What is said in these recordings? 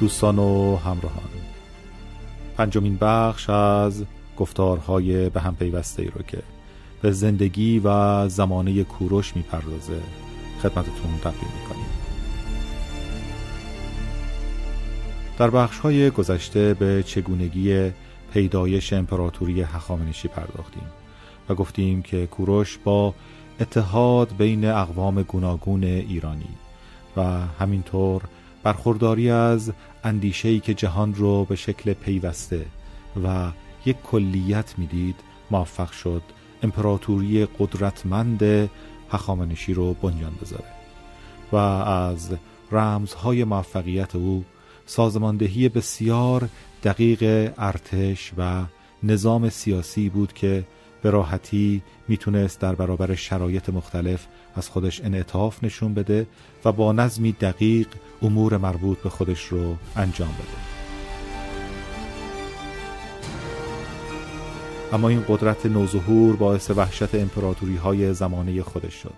دوستان و همراهان. پنجمین بخش از گفتارهای به هم پیوسته ای رو که به زندگی و زمانه کوروش می‌پردازه خدمتتون تقدیم می‌کنیم. در بخش های گذشته به چگونگی پیدایش امپراتوری هخامنشی پرداختیم و گفتیم که کوروش با اتحاد بین اقوام گوناگون ایرانی و همینطور برخورداری از اندیشه‌ای که جهان رو به شکل پیوسته و یک کلیت می‌دید موفق شد امپراتوری قدرتمند هخامنشی رو بنیان بذاره و از رمزهای موفقیت او سازماندهی بسیار دقیق ارتش و نظام سیاسی بود که به راحتی می‌تونست در برابر شرایط مختلف از خودش انعطاف نشون بده و با نظمی دقیق امور مربوط به خودش رو انجام بده. اما این قدرت نوظهور باعث وحشت امپراتوری های زمانه خودش شد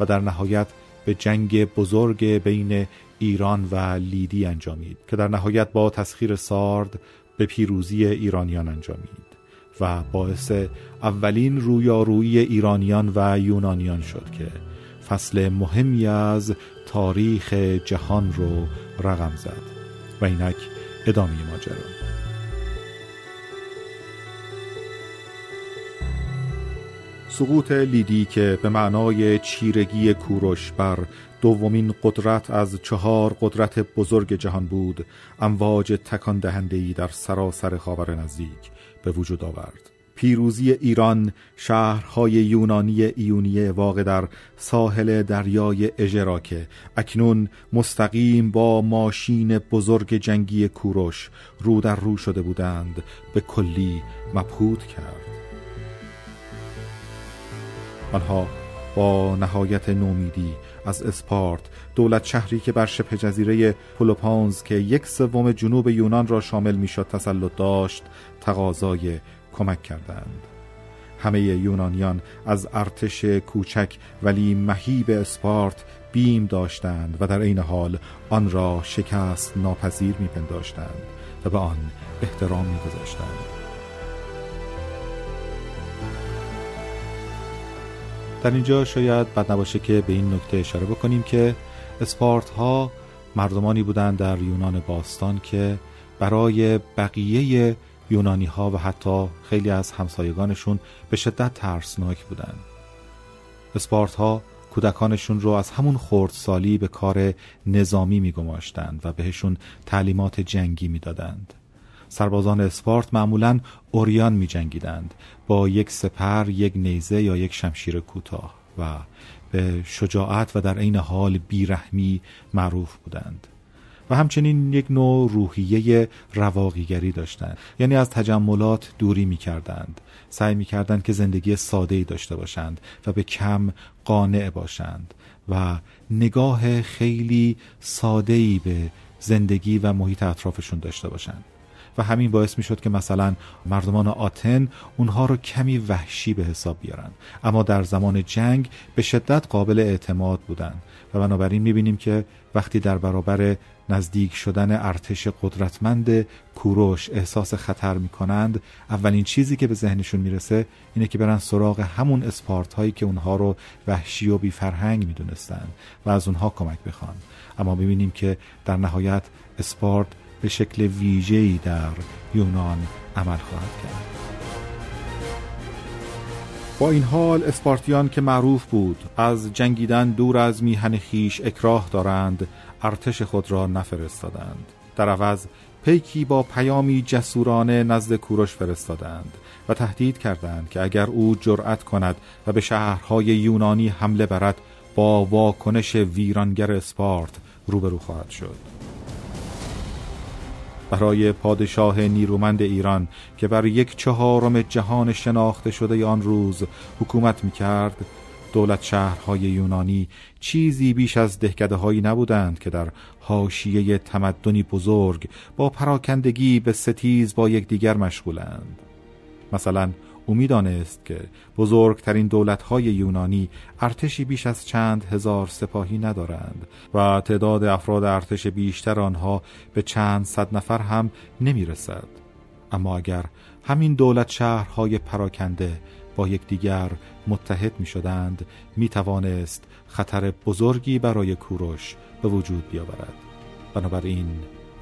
و در نهایت به جنگ بزرگ بین ایران و لیدی انجامید که در نهایت با تسخیر سارد به پیروزی ایرانیان انجامید. و باعث اولین رویارویی ایرانیان و یونانیان شد که فصل مهمی از تاریخ جهان رو رقم زد. و اینک ادامه ماجرا. سقوط لیدی که به معنای چیرگی کوروش بر دومین قدرت از چهار قدرت بزرگ جهان بود امواج تکان دهنده‌ای در سراسر خاور نزدیک به وجود آورد. پیروزی ایران شهرهای یونانی ایونیه واقع در ساحل دریای اژه که اکنون مستقیم با ماشین بزرگ جنگی کوروش رو در رو شده بودند به کلی مبهوت کرد. آنها با نهایت نومیدی از اسپارت دولت شهری که بر شبه جزیره پلوپانز که یک سوم جنوب یونان را شامل می‌شد تسلط داشت تقاضای کمک کردند. همه یونانیان از ارتش کوچک ولی مهیب اسپارت بیم داشتند و در عین حال آن را شکست ناپذیر میپنداشتند و به آن احترام میگذاشتند. در اینجا شاید بد نباشه که به این نکته اشاره بکنیم که اسپارت ها مردمانی بودند در یونان باستان که برای بقیه یونانی ها و حتی خیلی از همسایگانشون به شدت ترسناک بودند. اسپارت ها کودکانشون رو از همون خردسالی به کار نظامی میگماشتند و بهشون تعلیمات جنگی می‌دادند. سربازان اسپارت معمولا اوریان می جنگیدند با یک سپر، یک نیزه یا یک شمشیر کوتاه و به شجاعت و در عین حال بیرحمی معروف بودند. و همچنین یک نوع روحیه رواقیگری داشتند. یعنی از تجملات دوری می کردند سعی می کردند که زندگی ساده ای داشته باشند و به کم قانع باشند و نگاه خیلی ساده ای به زندگی و محیط اطرافشون داشته باشند. و همین باعث می شد که مثلا مردمان آتن اونها رو کمی وحشی به حساب بیارن. اما در زمان جنگ به شدت قابل اعتماد بودند و بنابراین می بینیم که وقتی در برابر نزدیک شدن ارتش قدرتمند کوروش احساس خطر می کنند اولین چیزی که به ذهنشون می‌رسه اینه که برن سراغ همون اسپارت هایی که اونها رو وحشی و بیفرهنگ می دونستن و از اونها کمک بخوان. اما بینیم که در نهایت اسپارت به شکل ویژه‌ای در یونان عمل خواهد کرد. با این حال اسپارتیان که معروف بود از جنگیدن دور از میهن خیش اکراه دارند ارتش خود را نفرستادند. در عوض پیکی با پیامی جسورانه نزد کوروش فرستادند و تهدید کردند که اگر او جرأت کند و به شهرهای یونانی حمله برد با واکنش ویرانگر اسپارت روبرو خواهد شد. برای پادشاه نیرومند ایران که بر یک چهارم جهان شناخته شده آن روز حکومت می کرد دولت شهرهای یونانی چیزی بیش از دهکده هایی نبودند که در حاشیه تمدنی بزرگ با پراکندگی به ستیز با یکدیگر مشغولند. مثلا او می‌دانست که بزرگترین دولتهای یونانی ارتشی بیش از چند هزار سپاهی ندارند و تعداد افراد ارتش بیشتر آنها به چند صد نفر هم نمی‌رسد. اما اگر همین دولت شهرهای پراکنده با یکدیگر متحد می شدند می توانست خطر بزرگی برای کوروش به وجود بیاورد. بنابراین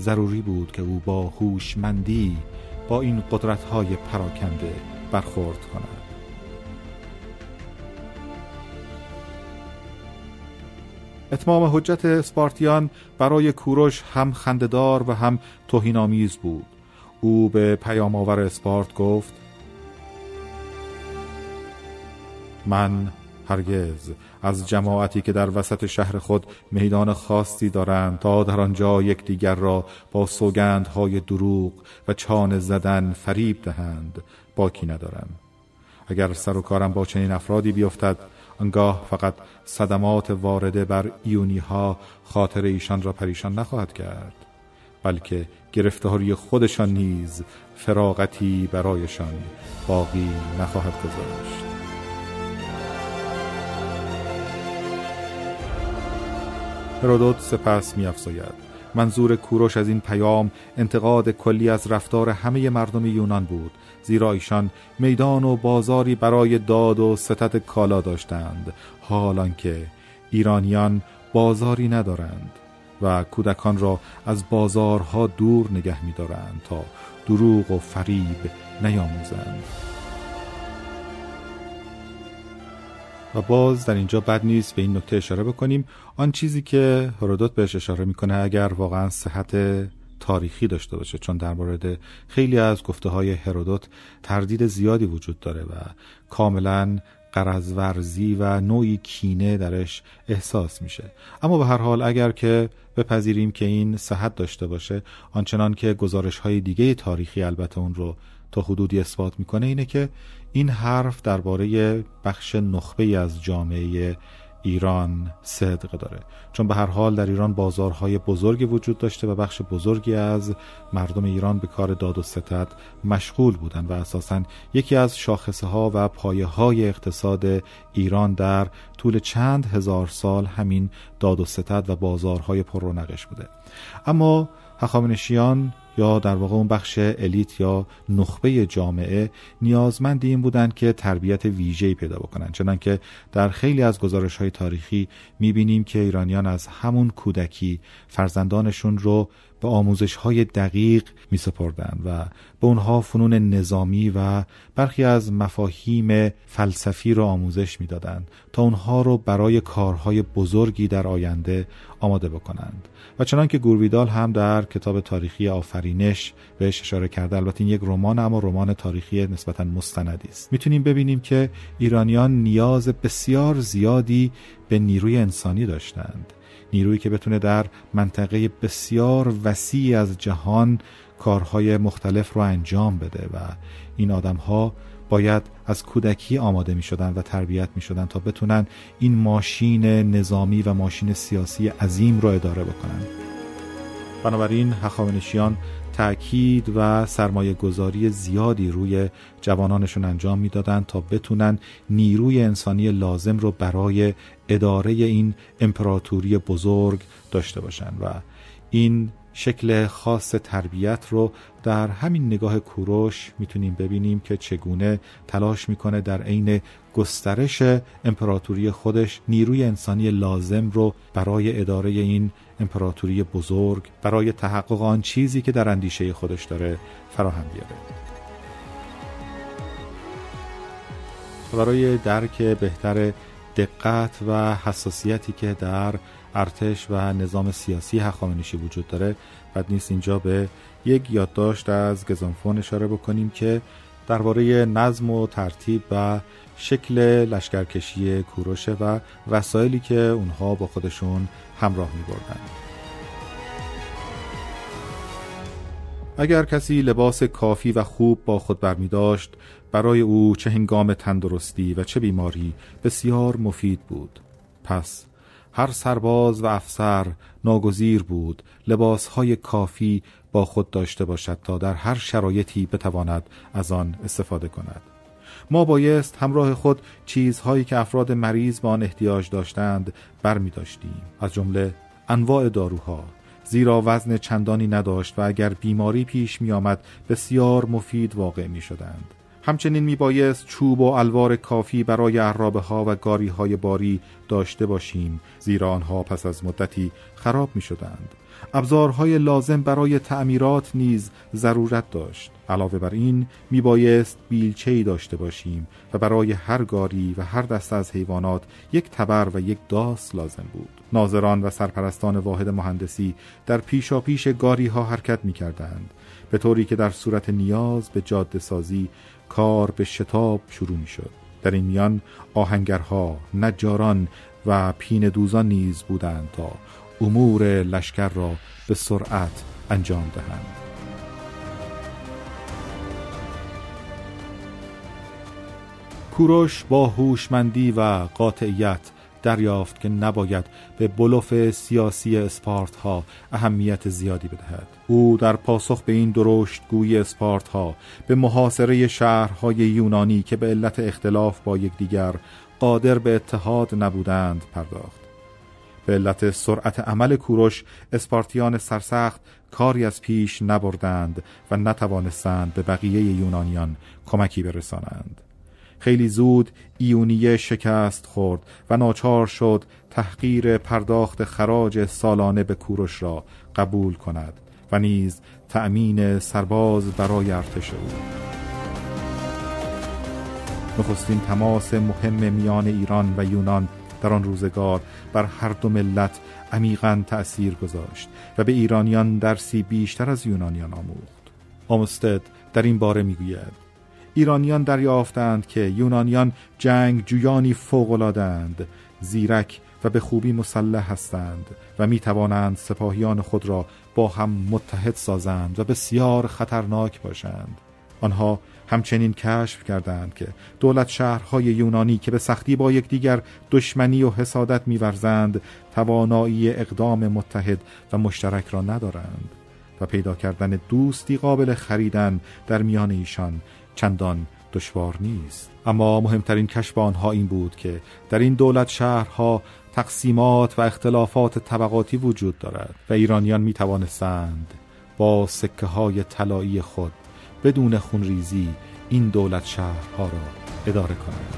ضروری بود که او با هوشمندی با این قدرت‌های پراکنده برخورد کند اتمام حجت اسپارتیان برای کوروش هم خندهدار و هم توهینآمیز بود. او به پیام آور اسپارت گفت من هرگز. از جماعتی که در وسط شهر خود میدان خاصی دارند تا در آنجا یکدیگر را با سوگندهای دروغ و چانه زدن فریب دهند باکی ندارم. اگر سر و کارم با چنین افرادی بیفتد آنگاه فقط صدمات وارده بر ایونی ها خاطر ایشان را پریشان نخواهد کرد بلکه گرفتاری خودشان نیز فراغتی برایشان باقی نخواهد گذاشت. هرودوت سپس میافزاید. منظور کوروش از این پیام انتقاد کلی از رفتار همه مردم یونان بود زیرا ایشان میدان و بازاری برای داد و ستت کالا داشتند. حالان که ایرانیان بازاری ندارند و کودکان را از بازارها دور نگه می‌دارند تا دروغ و فریب نیاموزند. و باز در اینجا بد نیست به این نکته اشاره بکنیم. آن چیزی که هرودوت بهش اشاره می‌کنه اگر واقعا صحت تاریخی داشته باشه چون در مورد خیلی از گفته های هرودوت تردید زیادی وجود داره و کاملا قرضورزی و نوعی کینه درش احساس میشه. اما به هر حال اگر که بپذیریم که این صحت داشته باشه آنچنان که گزارش های دیگه تاریخی البته اون رو تا حدودی اثبات می‌کنه اینه که این حرف درباره بخش نخبه از جامعه ایران صدق داره. چون به هر حال در ایران بازارهای بزرگی وجود داشته و بخش بزرگی از مردم ایران به کار داد و ستد مشغول بودند و اساسا یکی از شاخصه ها و پایه های اقتصاد ایران در طول چند هزار سال همین داد و ستد و بازارهای پررونقش بوده. اما هخامنشیان یا در واقع اون بخش الیت یا نخبه جامعه نیازمند این بودند که تربیت ویژه‌ای پیدا بکنن چنانکه در خیلی از گزارش های تاریخی می‌بینیم که ایرانیان از همون کودکی فرزندانشون رو به آموزش های دقیق می سپردن و به اونها فنون نظامی و برخی از مفاهیم فلسفی را آموزش می‌دادند تا اونها رو برای کارهای بزرگی در آینده آماده بکنند. و چنان که گورویدال هم در کتاب تاریخی آفرینش بهش اشاره کرده البته این یک رمان اما رمان تاریخی نسبتا مستندی است. می‌تونیم ببینیم که ایرانیان نیاز بسیار زیادی به نیروی انسانی داشتند. نیرویی که بتونه در منطقه بسیار وسیعی از جهان کارهای مختلف رو انجام بده و این آدم ها باید از کودکی آماده می شدن و تربیت می شدن تا بتونن این ماشین نظامی و ماشین سیاسی عظیم رو اداره بکنن. بنابراین هخامنشیان تأکید و سرمایه گذاری زیادی روی جوانانشون انجام می‌دادند تا بتونن نیروی انسانی لازم رو برای اداره این امپراتوری بزرگ داشته باشن. و این شکل خاص تربیت رو در همین نگاه کوروش می‌تونیم ببینیم که چگونه تلاش می‌کنه در عین گسترش امپراتوری خودش نیروی انسانی لازم رو برای اداره این امپراتوری بزرگ برای تحقق آن چیزی که در اندیشه خودش داره فراهم بیاره. برای درک بهتر دقت و حساسیتی که در ارتش و نظام سیاسی هخامنشی وجود داره بد نیست اینجا به یک یادداشت از گزانفون اشاره بکنیم که درباره نظم و ترتیب و شکل لشکرکشی کوروشه و وسایلی که اونها با خودشون همراه می بردن. اگر کسی لباس کافی و خوب با خود برمی داشت برای او چه هنگام تندرستی و چه بیماری بسیار مفید بود پس هر سرباز و افسر ناگزیر بود لباسهای کافی با خود داشته باشد تا در هر شرایطی بتواند از آن استفاده کند. ما بایست همراه خود چیزهایی که افراد مریض به آن احتیاج داشتند بر می داشتیم از جمله انواع داروها. زیرا وزن چندانی نداشت و اگر بیماری پیش می آمد بسیار مفید واقع می شدند. همچنین می بایست چوب و الوار کافی برای عرابه ها و گاری های باری داشته باشیم زیرا آنها پس از مدتی خراب می شدند. ابزارهای لازم برای تعمیرات نیز ضرورت داشت علاوه بر این می بایست بیلچه داشته باشیم و برای هر گاری و هر دسته از حیوانات یک تبر و یک داس لازم بود ناظران و سرپرستان واحد مهندسی در پیشا پیش گاری ها حرکت می کردند به طوری که در صورت نیاز به جاده سازی کار به شتاب شروع می شد در این میان آهنگرها، نجاران و پین دوزان نیز بودند تا امور لشکر را به سرعت انجام دهند. کوروش با هوشمندی و قاطعیت دریافت که نباید به بلوف سیاسی اسپارت ها اهمیت زیادی بدهد. او در پاسخ به این درشت گوی اسپارت ها به محاصره شهرهای یونانی که به علت اختلاف با یکدیگر قادر به اتحاد نبودند پرداخت. به علت سرعت عمل کوروش اسپارتیان سرسخت کاری از پیش نبردند و نتوانستند به بقیه یونانیان کمکی برسانند. خیلی زود ایونیه شکست خورد و ناچار شد تحقیر پرداخت خراج سالانه به کوروش را قبول کند و نیز تأمین سرباز برای ارتش او. نخستین تماس مهم میان ایران و یونان در آن روزگار بر هر دو ملت عمیقا تأثیر گذاشت و به ایرانیان درسی بیشتر از یونانیان آموخت. آمستد در این باره می‌گوید. ایرانیان دریافتند که یونانیان جنگ جویانی فوقلادند زیرک و به خوبی مسلح هستند و می توانند سپاهیان خود را با هم متحد سازند و بسیار خطرناک باشند. آنها همچنین کشف کردند که دولت شهرهای یونانی که به سختی با یکدیگر دشمنی و حسادت میورزند توانایی اقدام متحد و مشترک را ندارند و پیدا کردن دوستی قابل خریدن در میان ایشان چندان دشوار نیست. اما مهمترین کشف آنها این بود که در این دولت شهرها تقسیمات و اختلافات طبقاتی وجود دارد و ایرانیان می توانستند با سکه های طلایی خود بدون خونریزی این دولت شهرها را اداره کنند.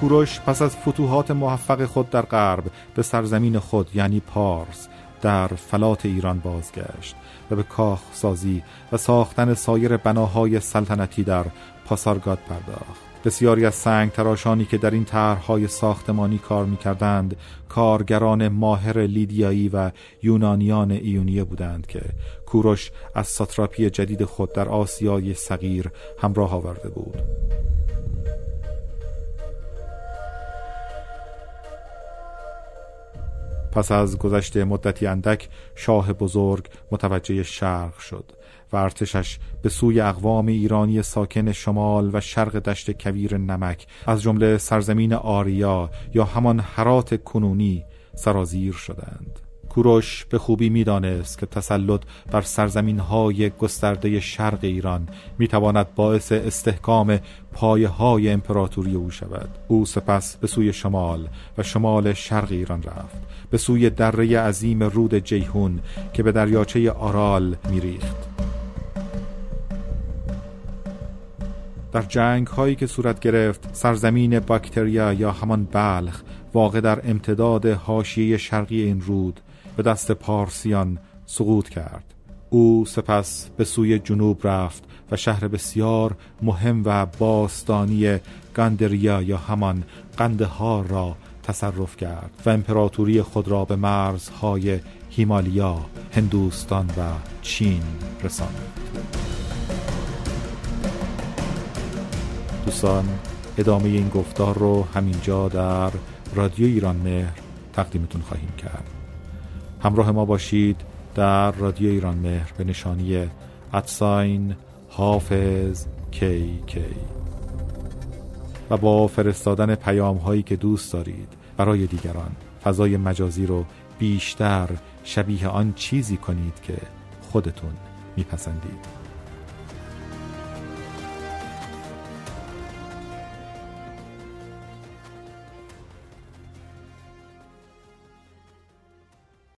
کوروش پس از فتوحات موفق خود در غرب به سرزمین خود یعنی پارس در فلات ایران بازگشت و به کاخ سازی و ساختن سایر بناهای سلطنتی در پاسارگاد پرداخت. بسیاری از سنگ تراشانی که در این طرحهای ساختمانی کار می‌کردند کارگران ماهر لیدیایی و یونانیان ایونیه بودند که کوروش از ساتراپی جدید خود در آسیای صغیر همراه آورده بود. پس از گذشت مدتی اندک شاه بزرگ متوجه شرق شد و ارتشش به سوی اقوام ایرانی ساکن شمال و شرق دشت کویر نمک از جمله سرزمین آریا یا همان حرات کنونی سرازیر شدند. کوروش به خوبی می‌دانست که تسلط بر سرزمین های گسترده شرق ایران می‌تواند باعث استحکام پایه های امپراتوری او شود. او سپس به سوی شمال و شمال شرق ایران رفت. به سوی دره عظیم رود جیهون که به دریاچه آرال میریخت. در جنگ هایی که صورت گرفت سرزمین باکتریا یا همان بلخ واقع در امتداد حاشیه شرقی این رود به دست پارسیان سقوط کرد او سپس به سوی جنوب رفت و شهر بسیار مهم و باستانی گاندریا یا همان قندهار را تصرف کرد و امپراتوری خود را به مرزهای هیمالیا، هندوستان و چین رساند. دوستان ادامه این گفتار رو همینجا در رادیو ایران مهر تقدیمتون خواهیم کرد همراه ما باشید در رادیو ایران مهر به نشانی ادساین حافظ کی کی و با فرستادن پیام هایی که دوست دارید برای دیگران فضای مجازی رو بیشتر شبیه آن چیزی کنید که خودتون میپسندید.